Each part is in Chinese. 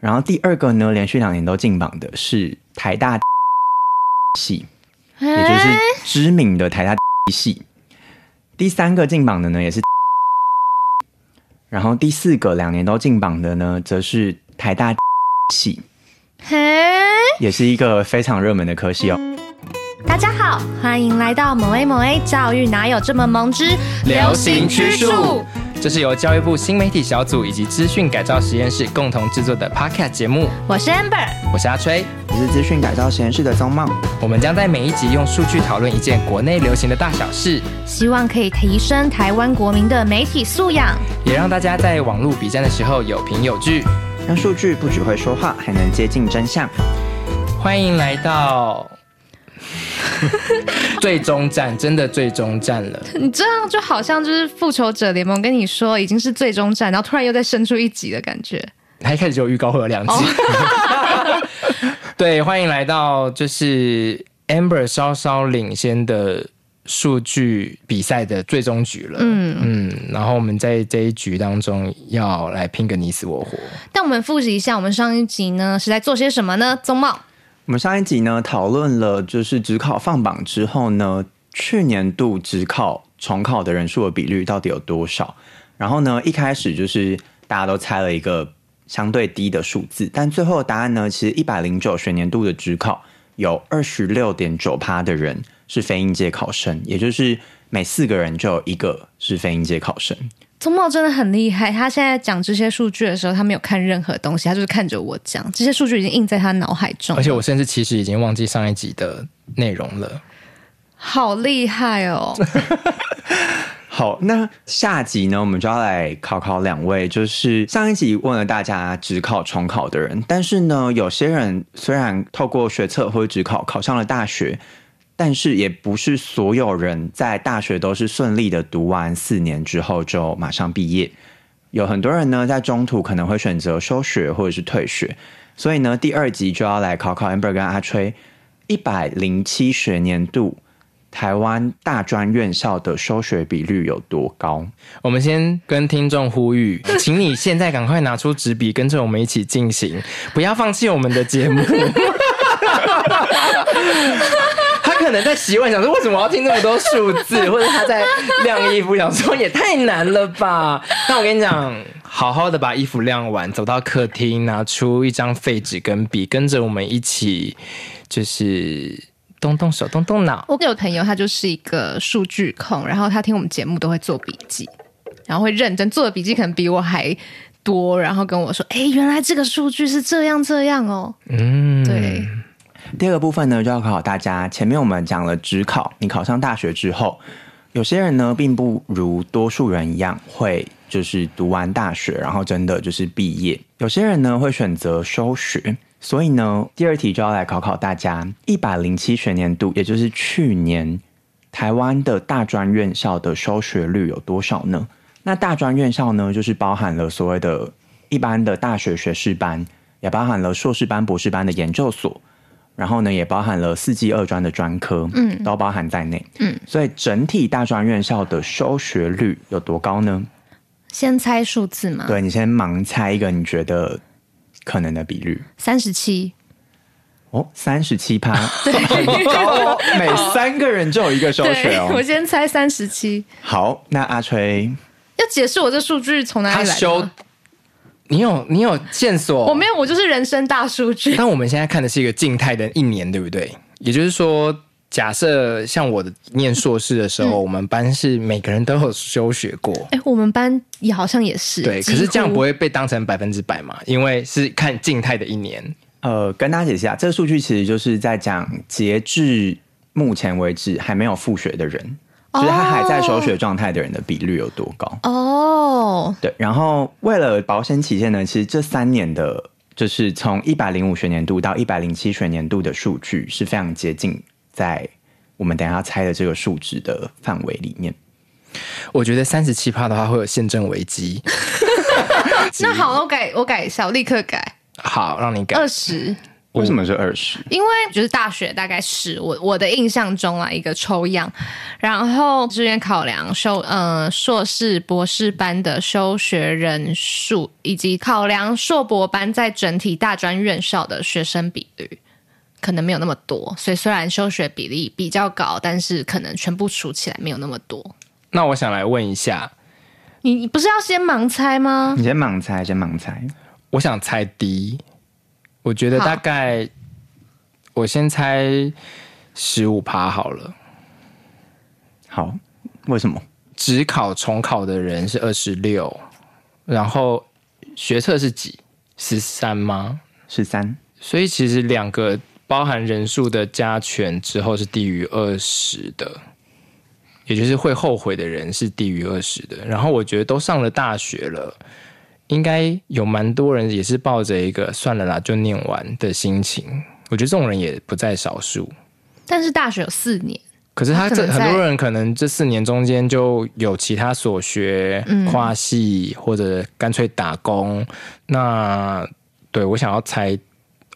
然后第二个呢，连续两年都进榜的是台大系，也就是知名的台大系。第三个进榜的呢，也是。然后第四个两年都进榜的呢，则是台大系，也是一个非常热门的科系哦。大家好，欢迎来到某 A 某 A 教育哪有这么萌之流行趋数。这是由教育部新媒体小组以及资讯改造实验室共同制作的 Podcast 节目。我是 Amber，我是阿吹，我是资讯改造实验室的宗茂。我们将在每一集用数据讨论一件国内流行的大小事，希望可以提升台湾国民的媒体素养，也让大家在网络比战的时候有凭有据，让数据不只会说话，还能接近真相。欢迎来到。最终战，真的最终战了。你这样就好像就是复仇者联盟跟你说已经是最终战，然后突然又再生出一集的感觉。他一开始就有预告会有两集。Oh. 对，欢迎来到就是 Amber 稍稍领先的数据比赛的最终局了。嗯嗯，然后我们在这一局当中要来拼个你死我活。但我们复习一下，我们上一集呢是在做些什么呢？宗茂。我们上一集呢讨论了，就是职考放榜之后呢，去年度职考重考的人数的比率到底有多少？然后呢，一开始就是大家都猜了一个相对低的数字，但最后的答案呢，其实一百零九学年度的职考有二十六点九趴的人是非应届考生，也就是每四个人就有一个是非应届考生。宗茂真的很厉害，他现在讲这些数据的时候，他没有看任何东西，他就是看着我讲，这些数据已经印在他脑海中。而且我甚至其实已经忘记上一集的内容了，好厉害哦！好，那下集呢，我们就要来考考两位，就是上一集问了大家只考重考的人，但是呢，有些人虽然透过学测或者只考考上了大学。但是也不是所有人在大学都是顺利的读完四年之后就马上毕业，有很多人呢在中途可能会选择休学或者是退学，所以呢第二集就要来考考 Amber 跟阿吹，一百零七学年度台湾大专院校的休学比率有多高？我们先跟听众呼吁，请你现在赶快拿出纸笔，跟着我们一起进行，不要放弃我们的节目。可能在洗碗想说，为什么我要听那么多数字，或者他在晾衣服，想说也太难了吧？那我跟你讲，好好的把衣服晾完，走到客厅，拿出一张废纸跟笔，跟着我们一起，就是动动手，动动脑。我有朋友，他就是一个数据控，然后他听我们节目都会做笔记，然后会认真做的笔记，可能比我还多，然后跟我说：“哎，原来这个数据是这样这样哦。”嗯，对。第二个部分呢，就要考考大家。前面我们讲了职考，你考上大学之后，有些人呢，并不如多数人一样，会就是读完大学，然后真的就是毕业。有些人呢，会选择休学。所以呢，第二题就要来考考大家：一百零七学年度，也就是去年，台湾的大专院校的休学率有多少呢？那大专院校呢，就是包含了所谓的一般的大学学士班，也包含了硕士班、博士班的研究所。然后呢，也包含了四技二专的专科，嗯，都包含在内，嗯，所以整体大专院校的收学率有多高呢？先猜数字嘛？对，你先盲猜一个你觉得可能的比率，三十七。哦，三十七趴，很高哦，每三个人就有一个收学哦。我先猜三十七。好，那阿吹要解释我这数据从哪里来的？你有你有线索？我没有，我就是人生大数据。但我们现在看的是一个静态的一年，对不对？也就是说，假设像我的念硕士的时候，嗯、我们班是每个人都有休学过。哎、欸，我们班也好像也是。对，可是这样不会被当成百分之百嘛？因为是看静态的一年。呃，跟大家解释一下，这个数据其实就是在讲截至目前为止还没有复学的人。就是他还在休学状态的人的比率有多高？哦，对，然后为了保险起见呢，其实这三年的，就是从一百零五学年度到一百零七学年度的数据是非常接近，在我们等一下猜的这个数值的范围里面。我觉得三十七趴的话会有宪政危机。那好，我改，我改一下，我立刻改。好，让你改二十。为什么是二十？因为就是大学大概是我我的印象中啊一个抽样，然后志愿考量修呃硕士博士班的修学人数，以及考量硕博班在整体大专院校的学生比率，可能没有那么多，所以虽然修学比例比较高，但是可能全部数起来没有那么多。那我想来问一下，你你不是要先盲猜吗？你先盲猜，先盲猜。我想猜低。我觉得大概，我先猜十五趴好了。好，为什么？只考重考的人是二十六，然后学测是几？十三吗？十三。所以其实两个包含人数的加权之后是低于二十的，也就是会后悔的人是低于二十的。然后我觉得都上了大学了。应该有蛮多人也是抱着一个算了啦，就念完的心情。我觉得这种人也不在少数。但是大学有四年，可是他这很多人可能这四年中间就有其他所学、跨系或者干脆打工。那对我想要猜，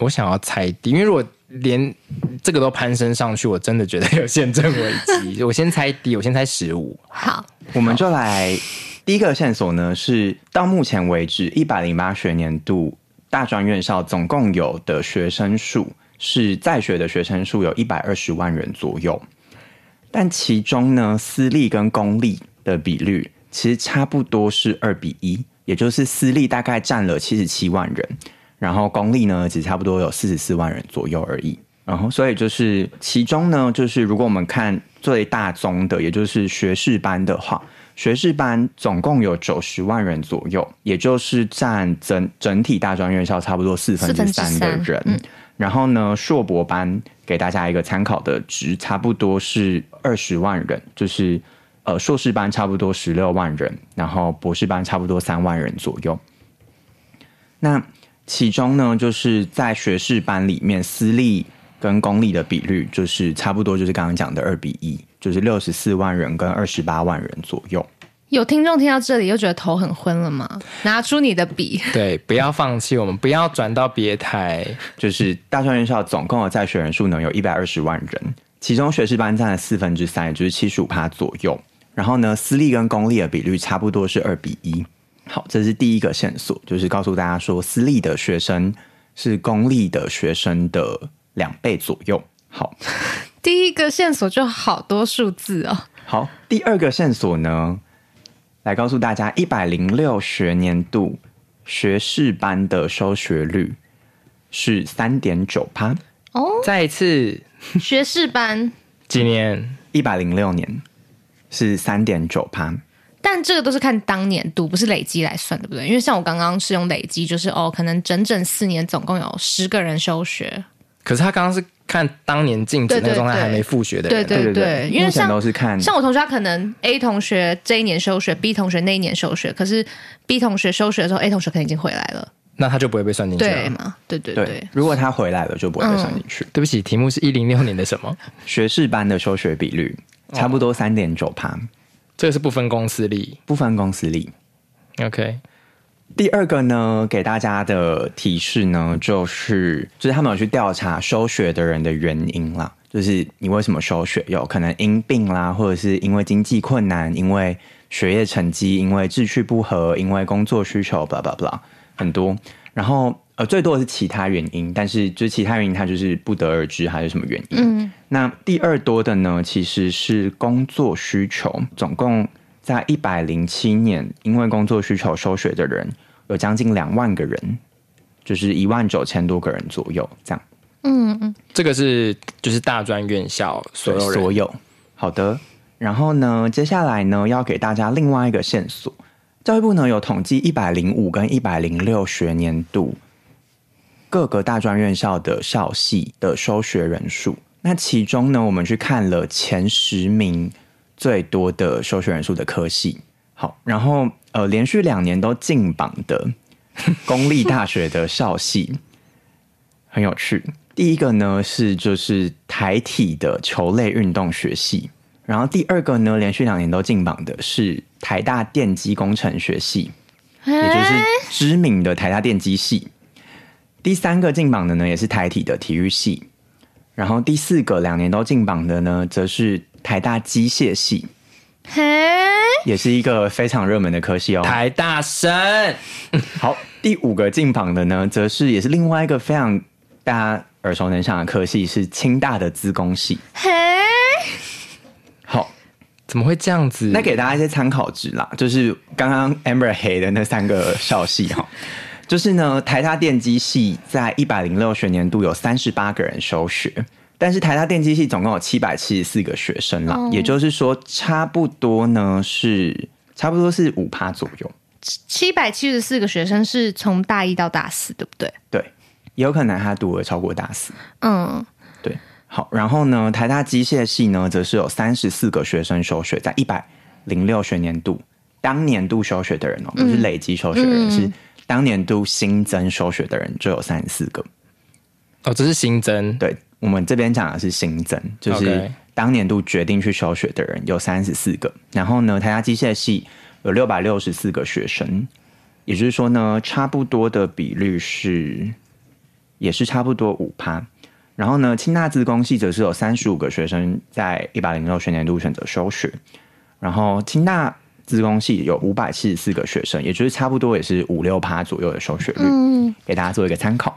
我想要猜低，因为如果连这个都攀升上去，我真的觉得有宪政危机。我先猜低，我先猜十五。好，我们就来。第一个线索呢，是到目前为止一百零八学年度大专院校总共有的学生数是在学的学生数有一百二十万人左右，但其中呢，私立跟公立的比率其实差不多是二比一，也就是私立大概占了七十七万人，然后公立呢只差不多有四十四万人左右而已。然后所以就是其中呢，就是如果我们看最大宗的，也就是学士班的话。学士班总共有九十万人左右，也就是占整整体大专院校差不多四分之三的人。嗯、然后呢，硕博班给大家一个参考的值，差不多是二十万人，就是呃硕士班差不多十六万人，然后博士班差不多三万人左右。那其中呢，就是在学士班里面，私立跟公立的比率就是差不多，就是刚刚讲的二比一。就是六十四万人跟二十八万人左右。有听众听到这里又觉得头很昏了吗？拿出你的笔，对，不要放弃，我们不要转到别台。就是大专院校总共的在学人数能有一百二十万人，其中学士班占了四分之三，也就是七十五趴左右。然后呢，私立跟公立的比率差不多是二比一。好，这是第一个线索，就是告诉大家说，私立的学生是公立的学生的两倍左右。好。第一个线索就好多数字哦。好，第二个线索呢，来告诉大家，一百零六学年度学士班的收学率是三点九趴。哦，再一次，学士班几年？一百零六年是三点九趴。但这个都是看当年度，不是累积来算，对不对？因为像我刚刚是用累积，就是哦，可能整整四年总共有十个人休学。可是他刚刚是。看当年禁止那个状态还没复学的人，对对对，因为像都是看像我同学，他可能 A 同学这一年休学，B 同学那一年休学，可是 B 同学休学的时候，A 同学可能已经回来了，那他就不会被算进去，对吗？对对对，对，如果他回来了，就不会被算进去。对不起，题目是一零六年的什么？学士班的休学比率差不多三点九趴，这个是不分公私立，不分公私立。OK。第二个呢，给大家的提示呢，就是就是他们有去调查休学的人的原因啦，就是你为什么休学？有可能因病啦，或者是因为经济困难，因为学业成绩，因为志趣不合，因为工作需求，blah blah blah，很多。然后呃，最多的是其他原因，但是就是其他原因，它就是不得而知还是什么原因。嗯，那第二多的呢，其实是工作需求，总共。在一百零七年，因为工作需求休学的人有将近两万个人，就是一万九千多个人左右，这样。嗯嗯，这个是就是大专院校所有所有。好的，然后呢，接下来呢，要给大家另外一个线索。教育部呢有统计一百零五跟一百零六学年度各个大专院校的校系的收学人数。那其中呢，我们去看了前十名。最多的收学人数的科系，好，然后呃，连续两年都进榜的 公立大学的校系很有趣。第一个呢是就是台体的球类运动学系，然后第二个呢连续两年都进榜的是台大电机工程学系，也就是知名的台大电机系。第三个进榜的呢，也是台体的体育系。然后第四个两年都进榜的呢，则是台大机械系，嘿，也是一个非常热门的科系哦。台大生，好，第五个进榜的呢，则是也是另外一个非常大家耳熟能详的科系，是清大的资工系。嘿，好，怎么会这样子？那给大家一些参考值啦，就是刚刚 Amber 黑的那三个校系哈。就是呢，台大电机系在一百零六学年度有三十八个人休学，但是台大电机系总共有七百七十四个学生啦，也就是说，差不多呢是差不多是五趴左右。七百七十四个学生是从大一到大四，对不对？对，也有可能他读了超过大四。嗯，对。好，然后呢，台大机械系呢，则是有三十四个学生休学，在一百零六学年度当年度休学的人哦、喔，不是累积休学的人，嗯、是。当年度新增休学的人就有三十四个，哦，这是新增。对，我们这边讲的是新增，就是当年度决定去休学的人有三十四个。然后呢，台大机械系有六百六十四个学生，也就是说呢，差不多的比率是，也是差不多五趴。然后呢，清大自工系则是有三十五个学生在一百零六学年度选择休学，然后清大。自工系有五百七十四个学生，也就是差不多也是五六趴左右的休学率，嗯，给大家做一个参考。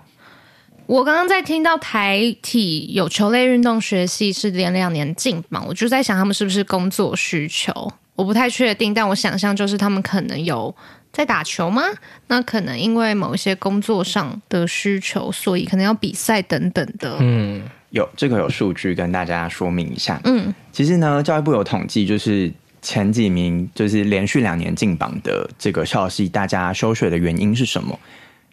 我刚刚在听到台体有球类运动学系是连两年进榜，我就在想他们是不是工作需求，我不太确定，但我想象就是他们可能有在打球吗？那可能因为某一些工作上的需求，所以可能要比赛等等的。嗯，有这个有数据跟大家说明一下。嗯，其实呢，教育部有统计，就是。前几名就是连续两年进榜的这个校系，大家休学的原因是什么？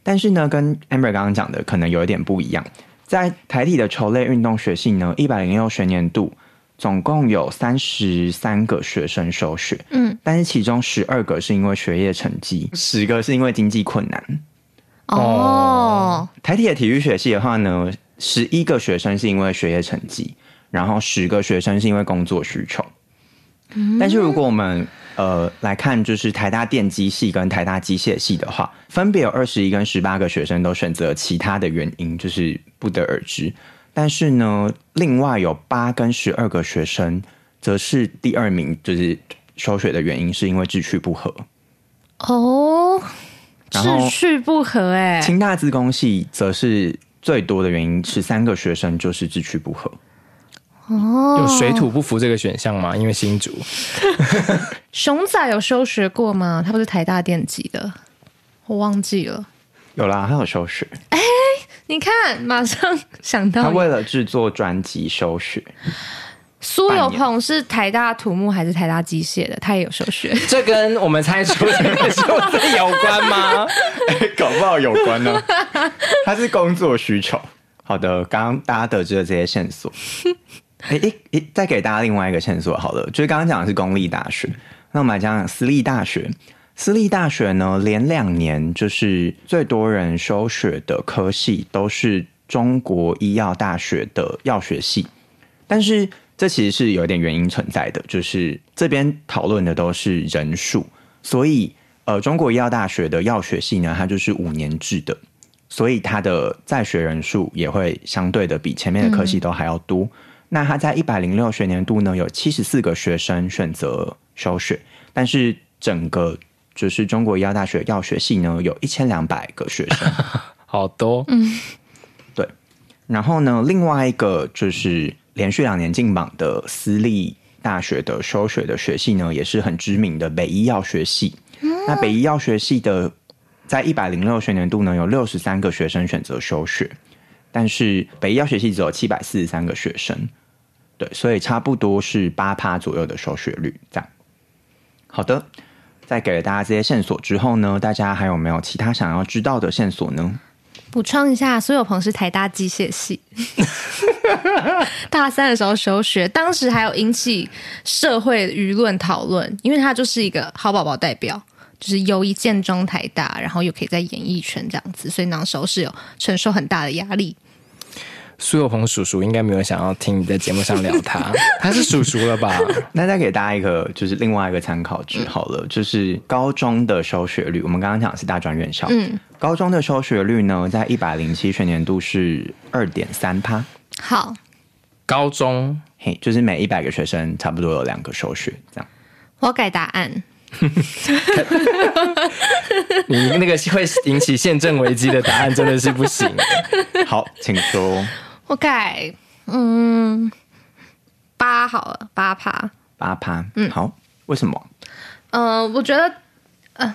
但是呢，跟 Amber 刚刚讲的可能有一点不一样。在台体的球类运动学系呢，一百零六学年度总共有三十三个学生休学，嗯，但是其中十二个是因为学业成绩，十个是因为经济困难。哦，台体的体育学系的话呢，十一个学生是因为学业成绩，然后十个学生是因为工作需求。但是如果我们呃来看，就是台大电机系跟台大机械系的话，分别有二十一跟十八个学生都选择其他的原因，就是不得而知。但是呢，另外有八跟十二个学生则是第二名，就是休学的原因是因为志趣不合。哦，志趣不合哎。清大自工系则是最多的原因，十三个学生就是志趣不合。哦，有水土不服这个选项吗？因为新竹 熊仔有休学过吗？他不是台大电机的，我忘记了。有啦，他有休学。哎、欸，你看，马上想到，他为了制作专辑休学。苏有朋是台大土木还是台大机械的？他也有休学。这跟我们猜出这个数字有关吗？欸、搞不好有关呢。他是工作需求。好的，刚刚大家得知了这些线索。哎哎哎，再给大家另外一个线索好了，就是刚刚讲的是公立大学，那我们来讲讲私立大学。私立大学呢，连两年就是最多人休学的科系都是中国医药大学的药学系，但是这其实是有点原因存在的，就是这边讨论的都是人数，所以呃，中国医药大学的药学系呢，它就是五年制的，所以它的在学人数也会相对的比前面的科系都还要多。嗯那他在一百零六学年度呢，有七十四个学生选择休学，但是整个就是中国医药大学药学系呢，有一千两百个学生，好多。嗯，对。然后呢，另外一个就是连续两年进榜的私立大学的休学的学系呢，也是很知名的北医药学系。嗯、那北医药学系的在一百零六学年度呢，有六十三个学生选择休学，但是北医药学系只有七百四十三个学生。对，所以差不多是八趴左右的收学率，这样。好的，在给了大家这些线索之后呢，大家还有没有其他想要知道的线索呢？补充一下，苏有朋是台大机械系，大三的时候休学，当时还有引起社会舆论讨论，因为他就是一个好宝宝代表，就是有一建中台大，然后又可以在演艺圈这样子，所以那时候是有承受很大的压力。苏有朋叔叔应该没有想要听你在节目上聊他，他是叔叔了吧？那再给大家一个就是另外一个参考值好了，嗯、就是高中的收学率，我们刚刚讲的是大专院校，嗯，高中的收学率呢，在一百零七学年度是二点三趴。好，高中嘿，就是每一百个学生差不多有两个收学，这样。我改答案。你那个会引起宪政危机的答案真的是不行。好，请说。我改，嗯，八好了，八趴，八趴。嗯，好，为什么？呃，我觉得，呃，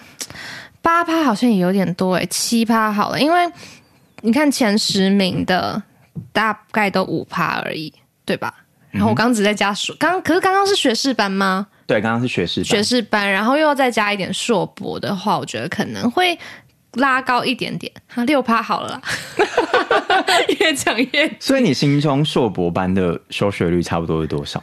八趴好像也有点多哎，七趴好了，因为你看前十名的大概都五趴而已，对吧？然后我刚刚只在加数，刚可是刚刚是学士班吗？对，刚刚是学士班学士班，然后又要再加一点硕博的话，我觉得可能会拉高一点点，哈，六趴好了啦，越讲越。所以你心中硕博班的收学率差不多是多少？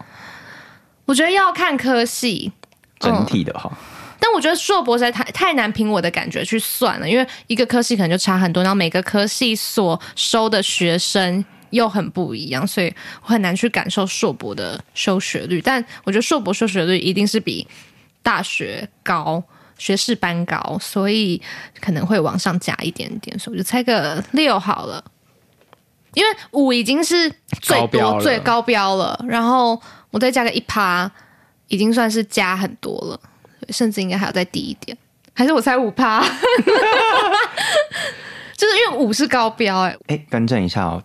我觉得要看科系整体的哈、嗯，但我觉得硕博实在太太难凭我的感觉去算了，因为一个科系可能就差很多，然后每个科系所收的学生。又很不一样，所以我很难去感受硕博的收学率。但我觉得硕博收学率一定是比大学高，学士班高，所以可能会往上加一点点。所以我就猜个六好了，因为五已经是最多最高标了，然后我再加个一趴，已经算是加很多了，甚至应该还要再低一点。还是我猜五趴，就是因为五是高标哎、欸。哎，更正一下哦。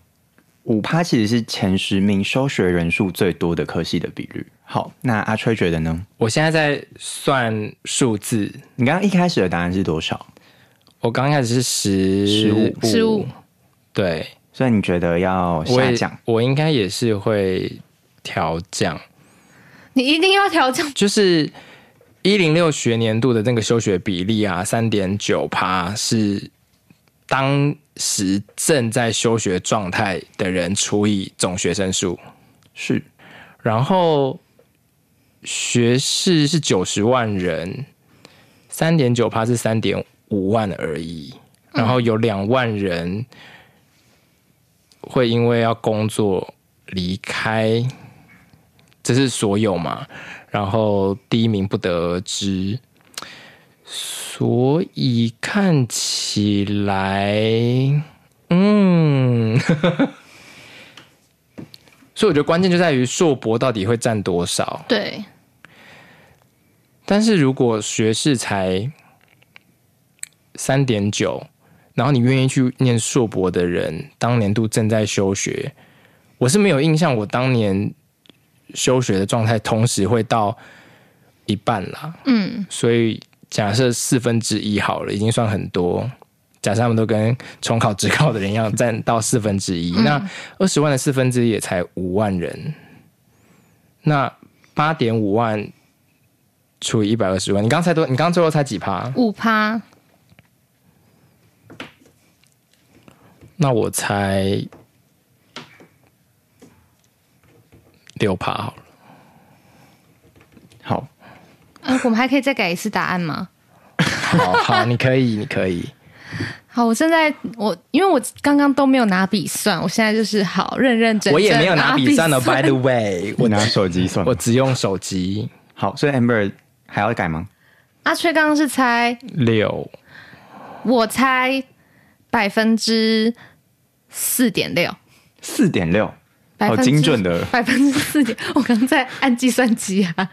五趴其实是前十名收学人数最多的科系的比率。好，那阿吹觉得呢？我现在在算数字，你刚刚一开始的答案是多少？我刚开始是十十五十五，对，所以你觉得要下降？我，我应该也是会调降。你一定要调降，就是一零六学年度的那个休学比例啊，三点九趴是当。时正在休学状态的人除以总学生数是，然后学士是九十万人，三点九趴是三点五万而已，然后有两万人会因为要工作离开，这是所有嘛？然后第一名不得而知。所以看起来，嗯，所以我觉得关键就在于硕博到底会占多少。对，但是如果学士才三点九，然后你愿意去念硕博的人，当年度正在休学，我是没有印象，我当年休学的状态同时会到一半啦。嗯，所以。假设四分之一好了，已经算很多。假设他们都跟重考、职考的人一样，占到四分之一，那二十万的四分之一也才五万人。那八点五万除以一百二十万，你刚才多？你刚最后猜几趴？五趴。那我猜六趴好了。好。啊、我们还可以再改一次答案吗？好好，你可以，你可以。好，我现在我因为我刚刚都没有拿笔算，我现在就是好认认真真。我也没有拿笔算的，by the way，我 拿手机算，我只用手机。好，所以 Amber 还要改吗？阿吹刚刚是猜六，我猜百分之四点六，四点六，好精准的百分之四点。我刚刚在按计算机啊。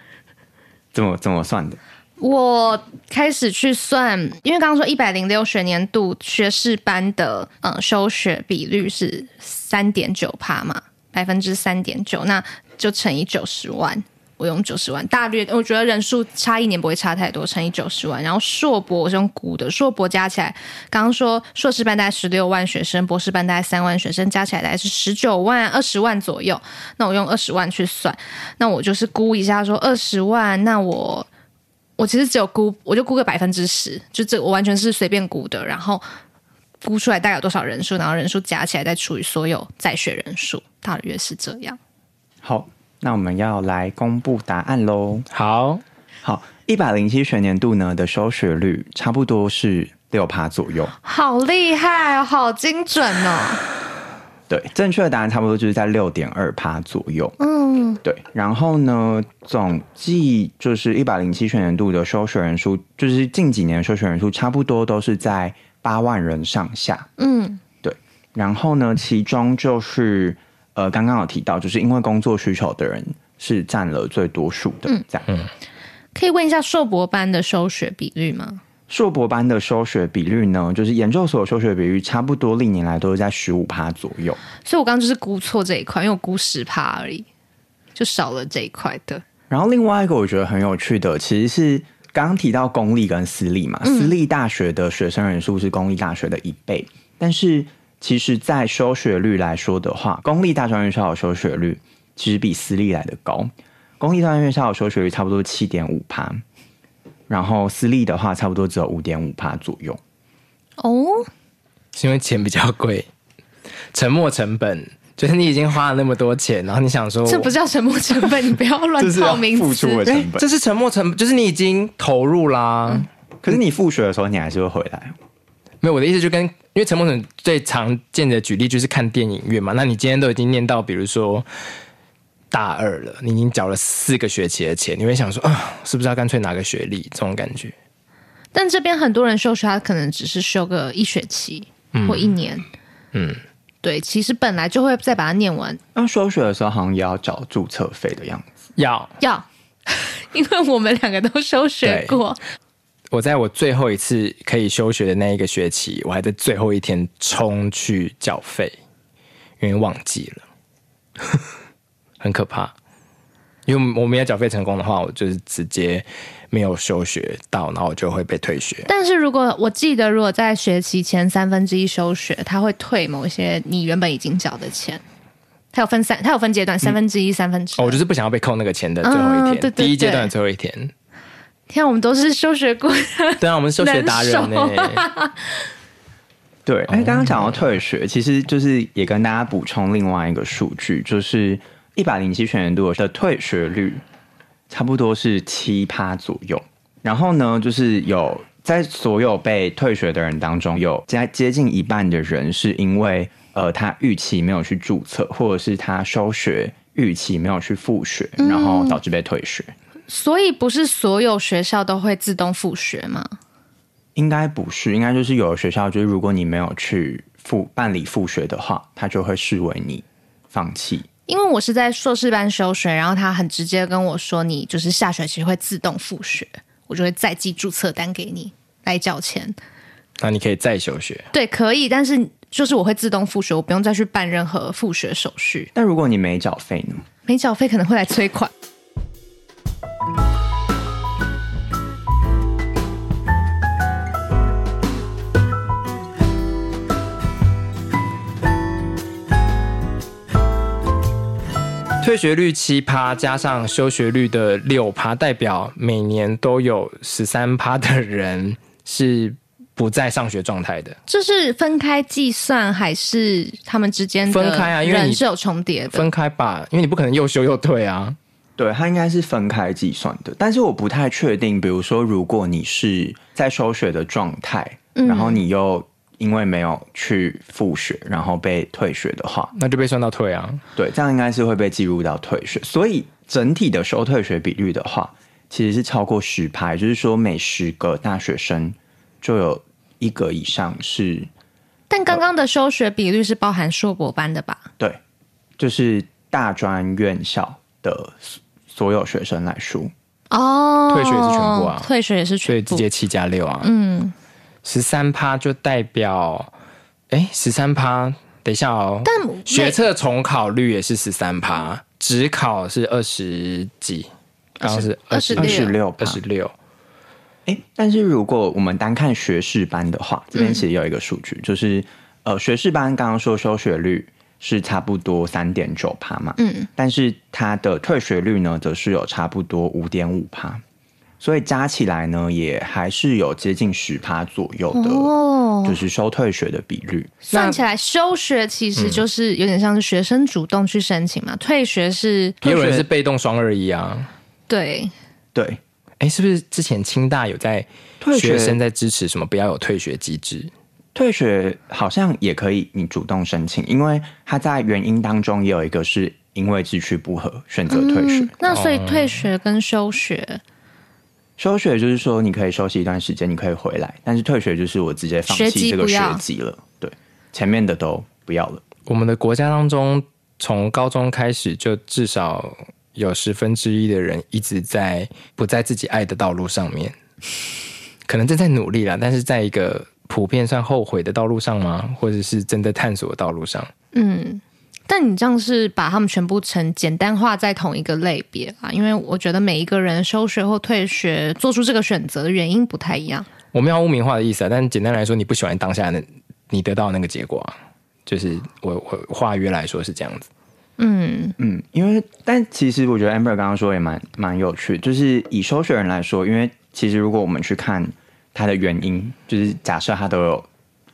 怎么怎么算的？我开始去算，因为刚刚说一百零六学年度学士班的嗯收学比率是三点九趴嘛，百分之三点九，那就乘以九十万。我用九十万，大略我觉得人数差一年不会差太多，乘以九十万。然后硕博我是用估的，硕博加起来，刚刚说硕士班大概十六万学生，博士班大概三万学生，加起来大概是十九万、二十万左右。那我用二十万去算，那我就是估一下说二十万，那我我其实只有估，我就估个百分之十，就这我完全是随便估的，然后估出来大概有多少人数，然后人数加起来再除以所有在学人数，大约是这样。好。那我们要来公布答案喽。好，好，一百零七学年度呢的收学率差不多是六趴左右。好厉害哦，好精准哦！对，正确的答案差不多就是在六点二趴左右。嗯，对。然后呢，总计就是一百零七学年度的休学人数，就是近几年的休学人数，差不多都是在八万人上下。嗯，对。然后呢，其中就是呃，刚刚有提到，就是因为工作需求的人是占了最多数的。嗯，这样。嗯，可以问一下硕博班的休学比率吗？硕博班的收学比率呢，就是研究所收学比率差不多历年来都是在十五趴左右。所以我刚刚就是估错这一块，因为我估十趴而已，就少了这一块的。然后另外一个我觉得很有趣的，其实是刚刚提到公立跟私立嘛，私立大学的学生人数是公立大学的一倍，嗯、但是其实，在收学率来说的话，公立大专院校的收学率其实比私立来的高。公立大专院校的收学率差不多七点五趴。然后私立的话，差不多只有五点五趴左右。哦，是因为钱比较贵，沉没成本就是你已经花了那么多钱，然后你想说，这不叫沉没成本，你不要乱报名付出的成本，这是沉没成本，就是你已经投入啦。嗯、可是你复学的时候，你还是会回来。没有，我的意思就跟因为沉没成本最常见的举例就是看电影院嘛。那你今天都已经念到，比如说。大二了，你已经缴了四个学期的钱，你会想说啊，是不是要干脆拿个学历？这种感觉。但这边很多人休学，他可能只是休个一学期或一年。嗯，对，其实本来就会再把它念完。那休学的时候好像也要缴注册费的样子。要要，因为我们两个都休学过。我在我最后一次可以休学的那一个学期，我还在最后一天冲去缴费，因为忘记了。很可怕，因为我没有缴费成功的话，我就是直接没有休学到，然后我就会被退学。但是如果我记得，如果在学期前三分之一休学，他会退某一些你原本已经缴的钱。他有分三，他有分阶段，三分之一、三分之。哦，我就是不想要被扣那个钱的最后一天，啊、对对对，第一阶段的最后一天。天啊，我们都是休学过的，对啊，我们是休学达人呢。对，哎，刚刚讲到退学，其实就是也跟大家补充另外一个数据，就是。一百零七学年度的退学率差不多是七趴左右，然后呢，就是有在所有被退学的人当中，有接接近一半的人是因为呃他预期没有去注册，或者是他休学预期没有去复学，然后导致被退学。嗯，所以不是所有学校都会自动复学吗？应该不是，应该就是有的学校就是如果你没有去复办理复学的话，他就会视为你放弃。因为我是在硕士班休学，然后他很直接跟我说：“你就是下学期会自动复学，我就会再寄注册单给你来缴钱。”那你可以再休学？对，可以，但是就是我会自动复学，我不用再去办任何复学手续。但如果你没缴费呢？没缴费可能会来催款。退学率七趴，加上休学率的六趴，代表每年都有十三趴的人是不在上学状态的。这是分开计算，还是他们之间分开啊？因为你是有重叠的。分开吧，因为你不可能又休又退啊。对，它应该是分开计算的。但是我不太确定，比如说，如果你是在休学的状态，嗯、然后你又。因为没有去复学，然后被退学的话，那就被算到退啊。对，这样应该是会被计入到退学。所以整体的收退学比率的话，其实是超过十排，就是说每十个大学生就有一个以上是。但刚刚的休学比率是包含硕博班的吧？对，就是大专院校的所有学生来说。哦，退学也是全部啊，退学也是全部，所以直接七加六啊。嗯。十三趴就代表，哎，十三趴，等一下哦。但学测重考率也是十三趴，只考是二十几，刚刚是二十二十六，二十六。哎，但是如果我们单看学士班的话，这边其实有一个数据，嗯、就是呃，学士班刚刚说休学率是差不多三点九趴嘛，嗯，但是它的退学率呢，则是有差不多五点五趴。所以加起来呢，也还是有接近十趴左右的，就是收退学的比率。算起来，休学其实就是有点像是学生主动去申请嘛，嗯、退学是也有人是被动双二一啊。对对，哎，是不是之前清大有在学生在支持什么不要有退学机制？退学好像也可以，你主动申请，因为他在原因当中也有一个是因为志趣不合选择退学。嗯。那所以退学跟休学，哦，休学就是说你可以休息一段时间，你可以回来，但是退学就是我直接放弃这个学籍了。对，前面的都不要了。我们的国家当中，从高中开始就至少有十分之一的人一直在不在自己爱的道路上面，可能正在努力啦，但是在一个。普遍算后悔的道路上吗？或者是正在探索的道路上？嗯，但你这样是把他们全部成简单化在同一个类别啊？因为我觉得每一个人休学或退学做出这个选择的原因不太一样。我没有污名化的意思啊，但简单来说，你不喜欢当下的你得到的那个结果啊，就是我我话约来说是这样子。嗯嗯，因为但其实我觉得 Amber 刚刚说也蛮蛮有趣，就是以休学人来说，因为其实如果我们去看。他的原因就是，假设他都有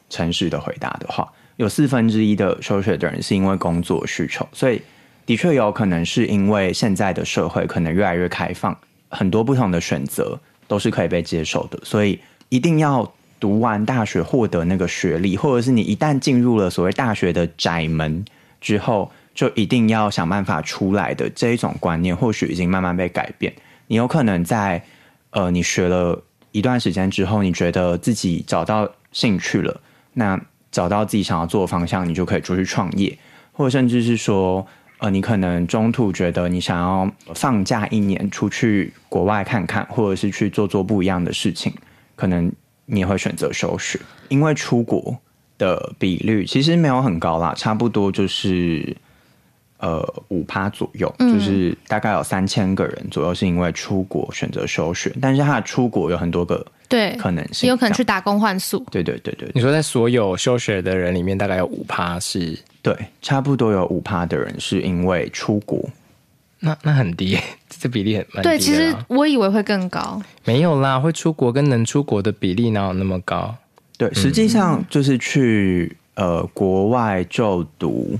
诚实的回答的话，有四分之一的休学的人是因为工作需求，所以的确有可能是因为现在的社会可能越来越开放，很多不同的选择都是可以被接受的，所以一定要读完大学获得那个学历，或者是你一旦进入了所谓大学的窄门之后，就一定要想办法出来的这一种观念，或许已经慢慢被改变。你有可能在呃，你学了。一段时间之后，你觉得自己找到兴趣了，那找到自己想要做的方向，你就可以出去创业，或者甚至是说，呃，你可能中途觉得你想要放假一年出去国外看看，或者是去做做不一样的事情，可能你也会选择休学，因为出国的比率其实没有很高啦，差不多就是。呃，五趴左右，就是大概有三千个人左右是因为出国选择休学，但是他的出国有很多个对可能性，有可能去打工换宿。对对对对，你说在所有休学的人里面，大概有五趴是，对，差不多有五趴的人是因为出国，那那很低，这比例很蛮低。对，其实我以为会更高，没有啦，会出国跟能出国的比例哪有那么高？对，实际上就是去呃国外就读。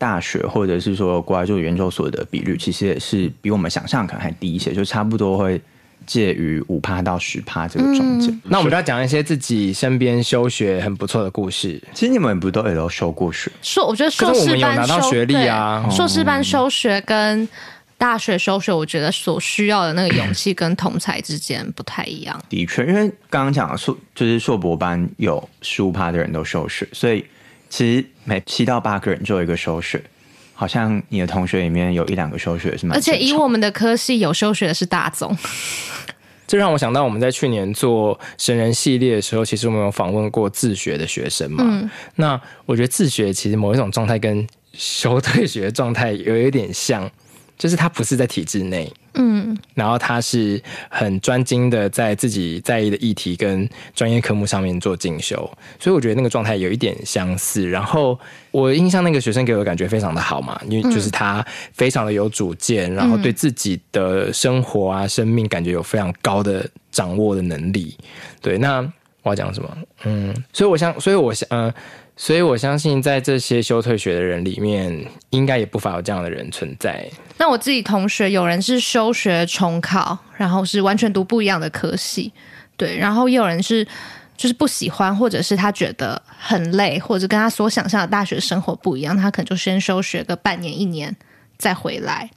大学或者是说国外就研究所的比率，其实也是比我们想象可能还低一些，就差不多会介于五趴到十趴这个中间。嗯、那我们就要讲一些自己身边休学很不错的故事。其实你们不都也都修过学？硕，我觉得硕士班修学历啊，硕士班休学跟大学休学，我觉得所需要的那个勇气跟同才之间不太一样。的确，因为刚刚讲的硕就是硕博班有十五趴的人都休学，所以。其实每七到八个人就有一个休学，好像你的同学里面有一两个休学是吗？而且以我们的科系有休学的是大总，这让我想到我们在去年做神人系列的时候，其实我们有访问过自学的学生嘛。嗯、那我觉得自学其实某一种状态跟休退学的状态有一点像。就是他不是在体制内，嗯，然后他是很专精的在自己在意的议题跟专业科目上面做进修，所以我觉得那个状态有一点相似。然后我印象那个学生给我的感觉非常的好嘛，因为就是他非常的有主见，然后对自己的生活啊、生命感觉有非常高的掌握的能力。对，那我要讲什么？嗯，所以我想，所以我想，嗯。所以我相信，在这些休退学的人里面，应该也不乏有这样的人存在。那我自己同学有人是休学重考，然后是完全读不一样的科系，对，然后也有人是就是不喜欢，或者是他觉得很累，或者跟他所想象的大学生活不一样，他可能就先休学个半年、一年再回来。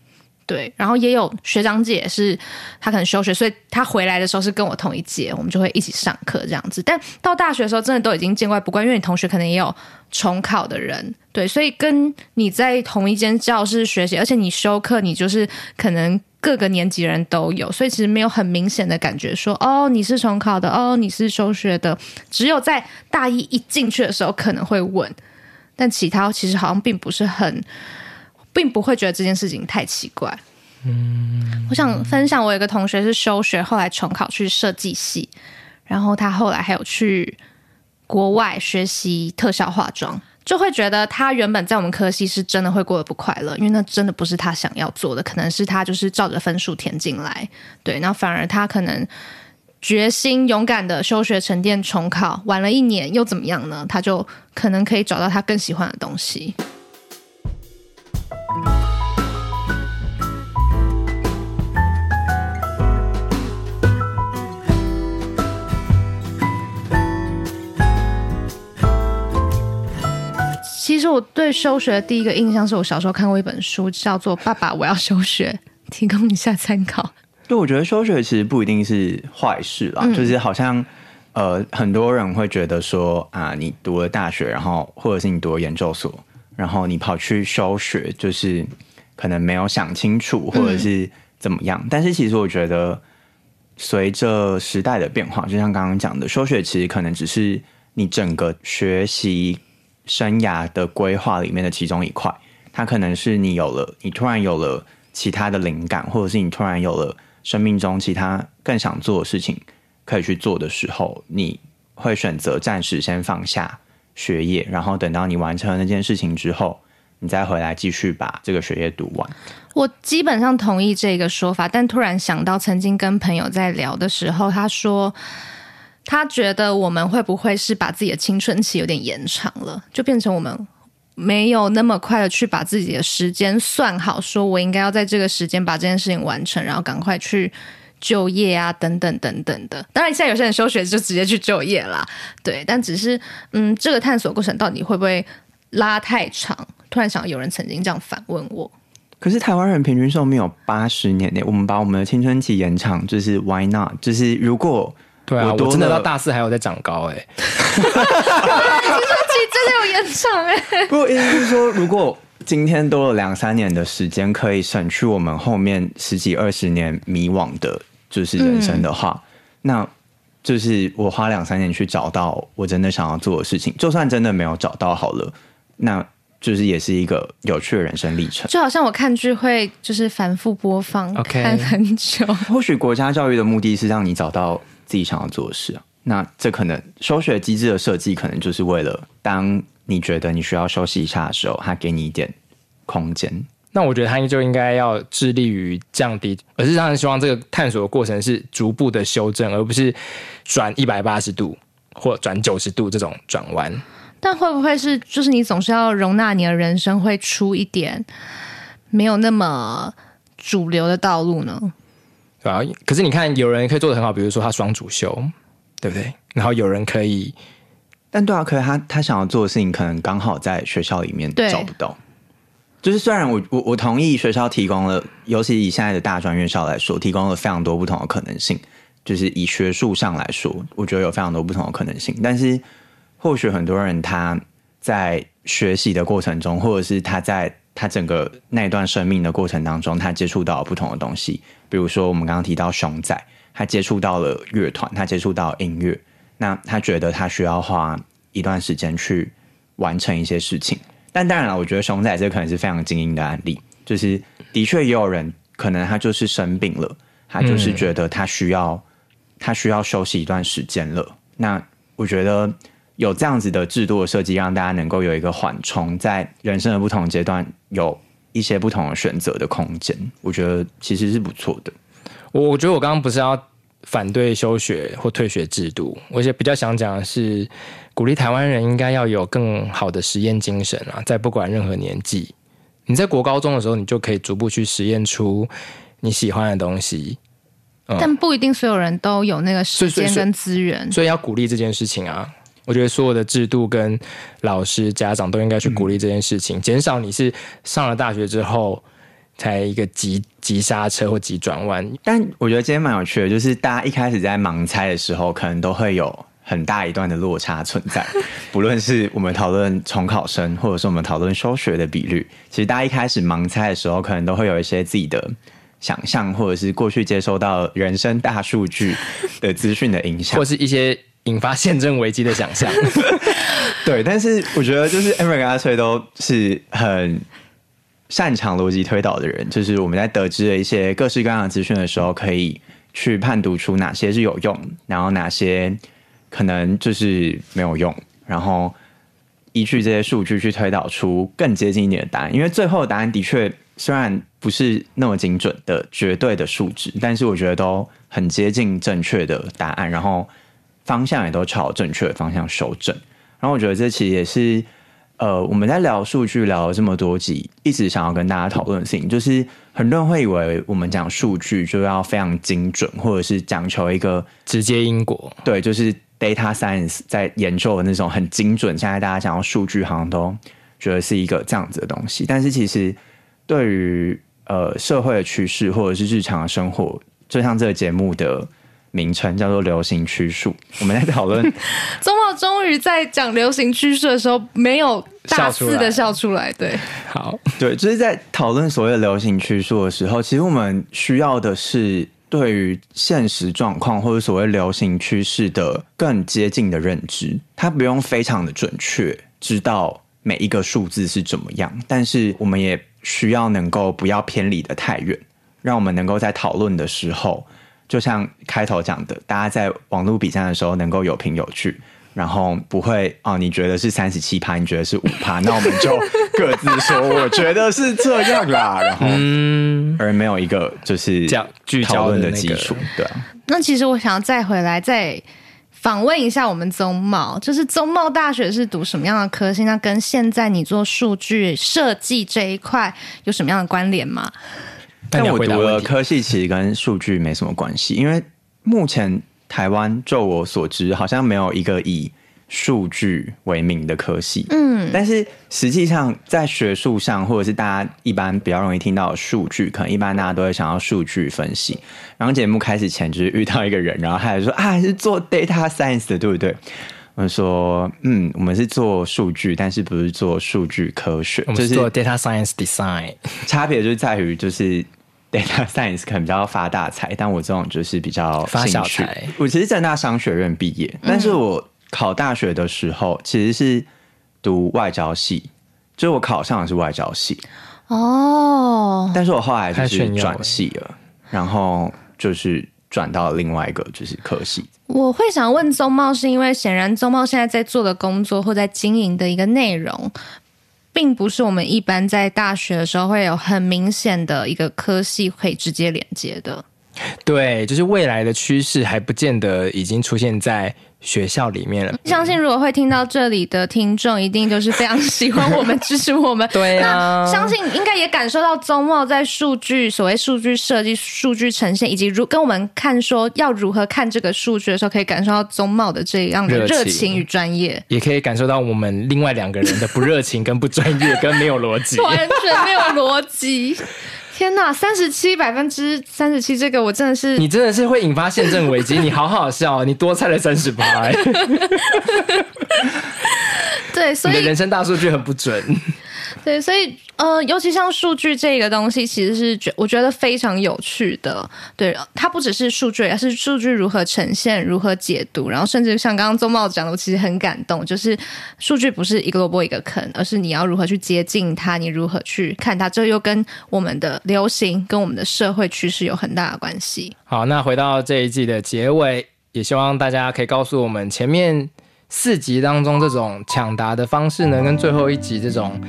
对，然后也有学长姐是，他可能休学，所以他回来的时候是跟我同一届，我们就会一起上课这样子。但到大学的时候，真的都已经见怪不怪，因为你同学可能也有重考的人，对，所以跟你在同一间教室学习，而且你修课，你就是可能各个年级人都有，所以其实没有很明显的感觉说，哦，你是重考的，哦，你是休学的，只有在大一一进去的时候可能会问，但其他其实好像并不是很。并不会觉得这件事情太奇怪。嗯，我想分享，我有一个同学是休学，后来重考去设计系，然后他后来还有去国外学习特效化妆，就会觉得他原本在我们科系是真的会过得不快乐，因为那真的不是他想要做的，可能是他就是照着分数填进来，对，那反而他可能决心勇敢的休学沉淀重考，晚了一年又怎么样呢？他就可能可以找到他更喜欢的东西。其实我对休学的第一个印象是我小时候看过一本书，叫做《爸爸，我要休学》，提供一下参考。就我觉得休学其实不一定是坏事啦，嗯、就是好像呃很多人会觉得说啊，你读了大学，然后或者是你读了研究所，然后你跑去休学，就是可能没有想清楚，或者是怎么样。嗯、但是其实我觉得，随着时代的变化，就像刚刚讲的，休学其实可能只是你整个学习生涯的规划里面的其中一块。它可能是你有了，你突然有了其他的灵感，或者是你突然有了。生命中其他更想做的事情可以去做的时候，你会选择暂时先放下学业，然后等到你完成了那件事情之后，你再回来继续把这个学业读完。我基本上同意这个说法，但突然想到曾经跟朋友在聊的时候，他说他觉得我们会不会是把自己的青春期有点延长了，就变成我们。没有那么快的去把自己的时间算好，说我应该要在这个时间把这件事情完成，然后赶快去就业啊，等等等等的。当然，现在有些人休学就直接去就业啦，对。但只是，嗯，这个探索过程到底会不会拉太长？突然想，有人曾经这样反问我。可是台湾人平均寿命有八十年呢，我们把我们的青春期延长，就是 Why not？就是如果。对啊，我真的到大四还有在长高哎，青春期真的有延长哎。不过意思是说，如果今天多了两三年的时间，可以省去我们后面十几二十年迷惘的，就是人生的话，嗯、那就是我花两三年去找到我真的想要做的事情，就算真的没有找到好了，那就是也是一个有趣的人生历程。就好像我看剧会就是反复播放.看很久。或许国家教育的目的是让你找到。自己想要做的事啊，那这可能休学机制的设计，可能就是为了当你觉得你需要休息一下的时候，它给你一点空间。那我觉得他就应该要致力于降低，而是让人希望这个探索的过程是逐步的修正，而不是转一百八十度或转九十度这种转弯。但会不会是，就是你总是要容纳你的人生会出一点没有那么主流的道路呢？对啊，可是你看，有人可以做的很好，比如说他双主修，对不对？然后有人可以，但对啊，可是他他想要做的事情，可能刚好在学校里面找不到。就是虽然我我我同意学校提供了，尤其以现在的大专院校来说，提供了非常多不同的可能性。就是以学术上来说，我觉得有非常多不同的可能性。但是或许很多人他在学习的过程中，或者是他在。他整个那一段生命的过程当中，他接触到了不同的东西，比如说我们刚刚提到熊仔，他接触到了乐团，他接触到音乐，那他觉得他需要花一段时间去完成一些事情。但当然了，我觉得熊仔这可能是非常精英的案例，就是的确也有人可能他就是生病了，他就是觉得他需要他需要休息一段时间了。那我觉得。有这样子的制度的设计，让大家能够有一个缓冲，在人生的不同阶段有一些不同的选择的空间，我觉得其实是不错的。我我觉得我刚刚不是要反对休学或退学制度，我也比较想讲的是，鼓励台湾人应该要有更好的实验精神啊，在不管任何年纪，你在国高中的时候，你就可以逐步去实验出你喜欢的东西。嗯、但不一定所有人都有那个时间跟资源，所以，所以，所以要鼓励这件事情啊。我觉得所有的制度跟老师、家长都应该去鼓励这件事情，减、嗯、少你是上了大学之后才一个急急刹车或急转弯。但我觉得今天蛮有趣的，就是大家一开始在盲猜的时候，可能都会有很大一段的落差存在。不论是我们讨论重考生，或者是我们讨论休学的比率，其实大家一开始盲猜的时候，可能都会有一些自己的想象，或者是过去接收到人生大数据的资讯的影响，或是一些。引发宪政危机的想象，对，但是我觉得就是 Amber 跟阿翠都是很擅长逻辑推导的人，就是我们在得知了一些各式各样的资讯的时候，可以去判读出哪些是有用，然后哪些可能就是没有用，然后依据这些数据去推导出更接近一点的答案。因为最后的答案的确虽然不是那么精准的绝对的数值，但是我觉得都很接近正确的答案，然后。方向也都朝正确的方向修正，然后我觉得这其实也是，呃，我们在聊数据聊了这么多集，一直想要跟大家讨论的事情，就是很多人会以为我们讲数据就要非常精准，或者是讲求一个直接因果，对，就是 data science 在研究的那种很精准。现在大家讲到数据，好像都觉得是一个这样子的东西。但是其实对于呃社会的趋势或者是日常的生活，就像这个节目的。名称叫做流行趋数，我们在讨论。周末终于在讲流行趋势的时候，没有大肆的笑出来。对，好，对，就是在讨论所谓的流行趋数的时候，其实我们需要的是对于现实状况或者所谓流行趋势的更接近的认知。它不用非常的准确，知道每一个数字是怎么样，但是我们也需要能够不要偏离的太远，让我们能够在讨论的时候。就像开头讲的，大家在网络比赛的时候能够有凭有据，然后不会哦，你觉得是三十七趴，你觉得是五趴，那我们就各自说，我觉得是这样啦，然后嗯，而没有一个就是这样讨论的基础，对啊。那其实我想要再回来再访问一下我们宗茂，就是宗茂大学是读什么样的科系？那跟现在你做数据设计这一块有什么样的关联吗？但我读的科系其实跟数据没什么关系，因为目前台湾就我所知，好像没有一个以数据为名的科系。嗯，但是实际上在学术上，或者是大家一般比较容易听到的数据，可能一般大家都会想要数据分析。然后节目开始前，就是遇到一个人，然后他就说啊，是做 data science 的，对不对？我说嗯，我们是做数据，但是不是做数据科学，我们是做 data science design，差别就在于就是。Data Science 可能比较发大财，但我这种就是比较发小财。我其实政大商学院毕业，但是我考大学的时候其实是读外交系，就是我考上的是外交系哦。但是我后来就是转系了，然后就是转到另外一个就是科系。我会想问宗茂，是因为显然宗茂现在在做的工作或在经营的一个内容。并不是我们一般在大学的时候会有很明显的一个科系可以直接连接的。对，就是未来的趋势还不见得已经出现在。学校里面了，相信如果会听到这里的听众，一定就是非常喜欢我们、支持我们。对啊，相信应该也感受到宗茂在数据、所谓数据设计、数据呈现，以及如跟我们看说要如何看这个数据的时候，可以感受到宗茂的这样的热情与专业，也可以感受到我们另外两个人的不热情、跟不专业、跟没有逻辑，完全没有逻辑。天呐，三十七百分之三十七，这个我真的是，你真的是会引发宪政危机，你好好笑，你多猜了三十八，对，所以你的人生大数据很不准。对，所以呃，尤其像数据这个东西，其实是觉我觉得非常有趣的。对，它不只是数据，而是数据如何呈现、如何解读，然后甚至像刚刚宗懋讲的，我其实很感动，就是数据不是一个萝卜一个坑，而是你要如何去接近它，你如何去看它，这又跟我们的流行、跟我们的社会趋势有很大的关系。好，那回到这一季的结尾，也希望大家可以告诉我们前面四集当中这种抢答的方式呢，跟最后一集这种。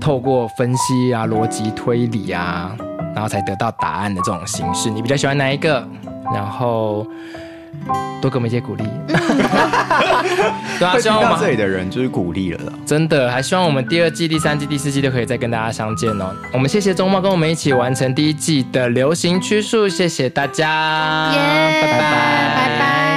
透过分析啊、逻辑推理啊，然后才得到答案的这种形式，你比较喜欢哪一个？然后多给我们一些鼓励。对啊，希望我们这里的人就是鼓励了，真的，还希望我们第二季、第三季、第四季都可以再跟大家相见哦。我们谢谢宗懋跟我们一起完成第一季的流行趋数，谢谢大家，耶，拜拜，拜拜。